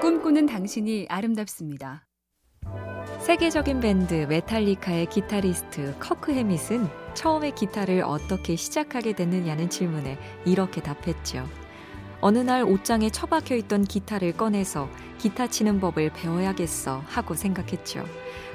꿈꾸는 당신이 아름답습니다. 세계적인 밴드 메탈리카의 기타리스트 커크 해밋은 처음에 기타를 어떻게 시작하게 됐느냐는 질문에 이렇게 답했죠. 어느 날 옷장에 처박혀 있던 기타를 꺼내서 기타 치는 법을 배워야겠어 하고 생각했죠.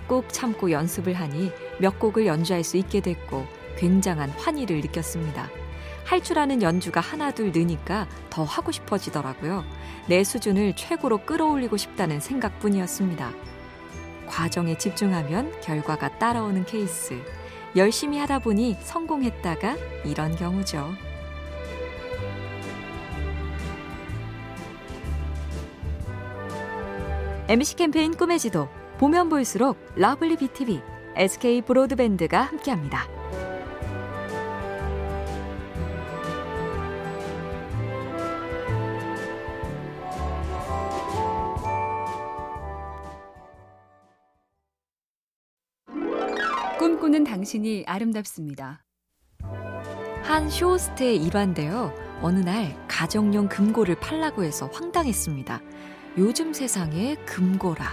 꾹 참고 연습을 하니 몇 곡을 연주할 수 있게 됐고 굉장한 환희를 느꼈습니다. 할 줄 아는 연주가 하나둘 느니까 더 하고 싶어지더라고요. 내 수준을 최고로 끌어올리고 싶다는 생각뿐이었습니다. 과정에 집중하면 결과가 따라오는 케이스. 열심히 하다 보니 성공했다가 이런 경우죠. MC 캠페인 꿈의 지도 보면 볼수록 러블리 BTV, SK 브로드밴드가 함께합니다. 꿈꾸는 당신이 아름답습니다. 한 쇼호스트의 일화인데요. 어느 날 가정용 금고를 팔라고 해서 황당했습니다. 요즘 세상에 금고라.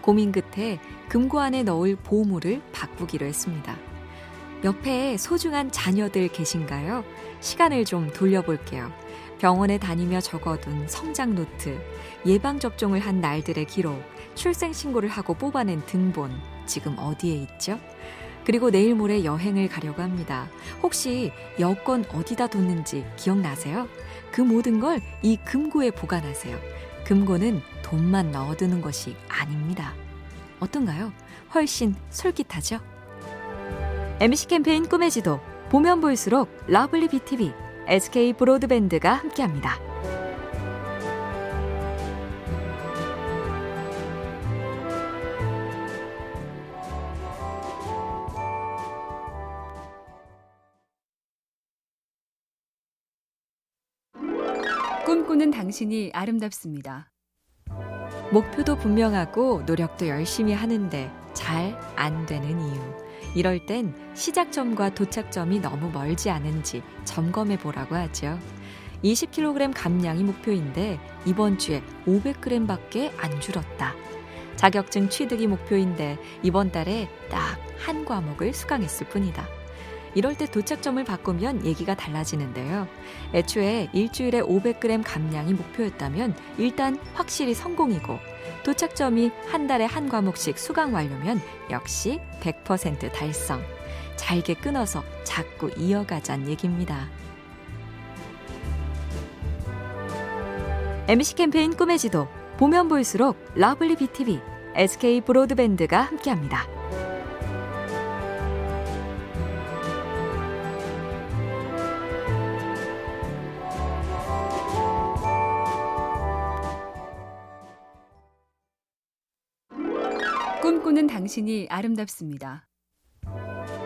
고민 끝에 금고 안에 넣을 보물을 바꾸기로 했습니다. 옆에 소중한 자녀들 계신가요? 시간을 좀 돌려볼게요. 병원에 다니며 적어둔 성장 노트, 예방접종을 한 날들의 기록, 출생신고를 하고 뽑아낸 등본, 지금 어디에 있죠? 그리고 내일 모레 여행을 가려고 합니다. 혹시 여권 어디다 뒀는지 기억나세요? 그 모든 걸 이 금고에 보관하세요. 금고는 돈만 넣어두는 것이 아닙니다. 어떤가요? 훨씬 솔깃하죠? MC 캠페인 꿈의 지도 보면 볼수록 lovely BTV, SK 브로드밴드가 함께합니다. 꿈꾸는 당신이 아름답습니다. 목표도 분명하고 노력도 열심히 하는데 잘 안 되는 이유. 이럴 땐 시작점과 도착점이 너무 멀지 않은지 점검해 보라고 하죠. 20kg 감량이 목표인데 이번 주에 500g 밖에 안 줄었다. 자격증 취득이 목표인데 이번 달에 딱 한 과목을 수강했을 뿐이다. 이럴 때 도착점을 바꾸면 얘기가 달라지는데요. 애초에 일주일에 500g 감량이 목표였다면 일단 확실히 성공이고 도착점이 한 달에 한 과목씩 수강 완료면 역시 100% 달성. 잘게 끊어서 자꾸 이어가자는 얘기입니다. MC 캠페인 꿈의 지도 보면 볼수록 lovely BTV, SK 브로드밴드가 함께합니다. 꿈꾸는 당신이 아름답습니다.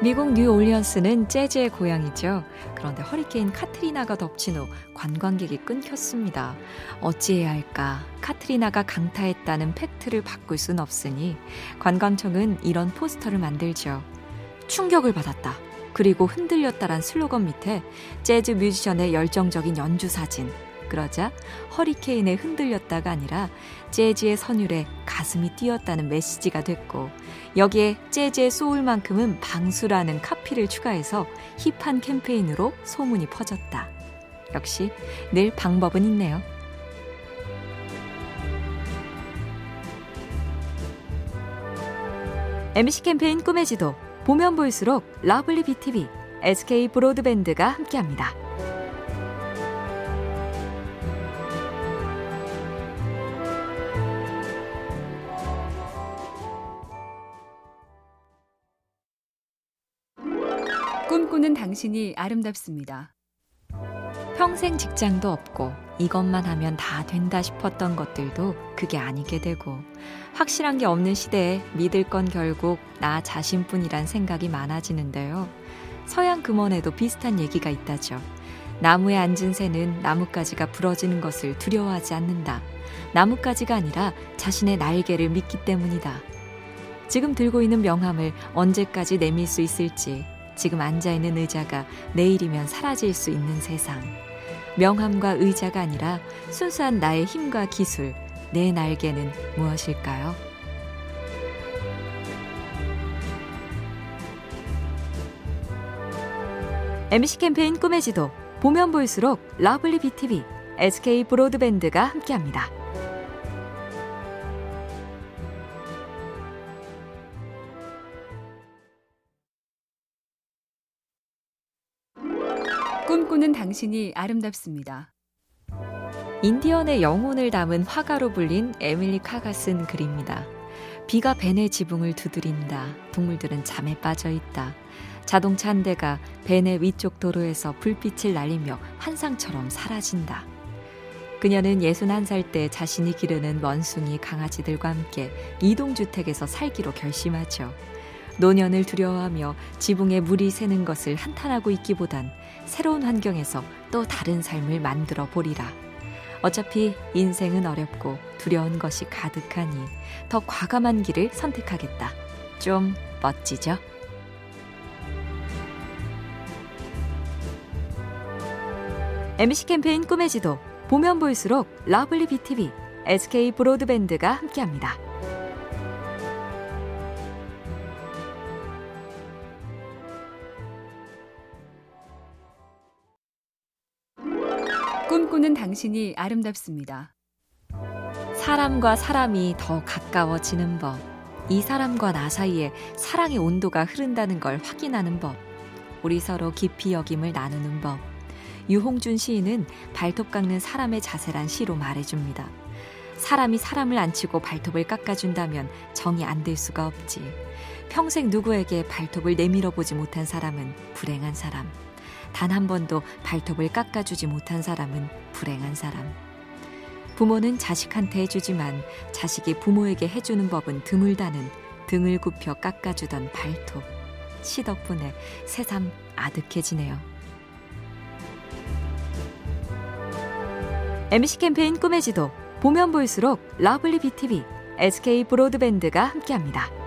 미국 뉴올리언스는 재즈의 고향이죠. 그런데 허리케인 카트리나가 덮친 후 관광객이 끊겼습니다. 어찌해야 할까? 카트리나가 강타했다는 팩트를 바꿀 순 없으니 관광청은 이런 포스터를 만들죠. 충격을 받았다. 그리고 흔들렸다란 슬로건 밑에 재즈 뮤지션의 열정적인 연주 사진. 그러자 허리케인에 흔들렸다가 아니라 재즈의 선율에 가슴이 뛰었다는 메시지가 됐고 여기에 재즈의 소울만큼은 방수라는 카피를 추가해서 힙한 캠페인으로 소문이 퍼졌다. 역시 늘 방법은 있네요. MC 캠페인 꿈의 지도 보면 볼수록 lovely BTV, SK 브로드밴드가 함께합니다. 꿈꾸는 당신이 아름답습니다. 평생 직장도 없고 이것만 하면 다 된다 싶었던 것들도 그게 아니게 되고 확실한 게 없는 시대에 믿을 건 결국 나 자신뿐이란 생각이 많아지는데요. 서양 금원에도 비슷한 얘기가 있다죠. 나무에 앉은 새는 나뭇가지가 부러지는 것을 두려워하지 않는다. 나뭇가지가 아니라 자신의 날개를 믿기 때문이다. 지금 들고 있는 명함을 언제까지 내밀 수 있을지 지금 앉아있는 의자가 내일이면 사라질 수 있는 세상. 명함과 의자가 아니라 순수한 나의 힘과 기술, 내 날개는 무엇일까요? MC 캠페인 꿈의 지도 보면 볼수록 lovely BTV, SK 브로드밴드가 함께합니다. 꿈꾸는 당신이 아름답습니다. 인디언의 영혼을 담은 화가로 불린 에밀리 카가 쓴 글입니다. 비가 벤의 지붕을 두드린다. 동물들은 잠에 빠져 있다. 자동차 한 대가 벤의 위쪽 도로에서 불빛을 날리며 환상처럼 사라진다. 그녀는 61살 때 자신이 기르는 원숭이 강아지들과 함께 이동주택에서 살기로 결심하죠. 노년을 두려워하며 지붕에 물이 새는 것을 한탄하고 있기보단 새로운 환경에서 또 다른 삶을 만들어 보리라. 어차피 인생은 어렵고 두려운 것이 가득하니 더 과감한 길을 선택하겠다. 좀 멋지죠? MC 캠페인 꿈의 지도 보면 볼수록 lovely BTV, SK 브로드밴드가 함께합니다. 꿈꾸는 당신이 아름답습니다. 사람과 사람이 더 가까워지는 법. 이 사람과 나 사이에 사랑의 온도가 흐른다는 걸 확인하는 법. 우리 서로 깊이 여김을 나누는 법. 유홍준 시인은 발톱 깎는 사람의 자세란 시로 말해줍니다. 사람이 사람을 안 치고 발톱을 깎아준다면 정이 안 될 수가 없지. 평생 누구에게 발톱을 내밀어 보지 못한 사람은 불행한 사람. 단 한 번도 발톱을 깎아주지 못한 사람은 불행한 사람. 부모는 자식한테 해주지만 자식이 부모에게 해주는 법은 드물다는 등을 굽혀 깎아주던 발톱. 시 덕분에 새삼 아득해지네요. MC 캠페인 꿈의 지도 보면 볼수록 lovely BTV, SK 브로드밴드가 함께합니다.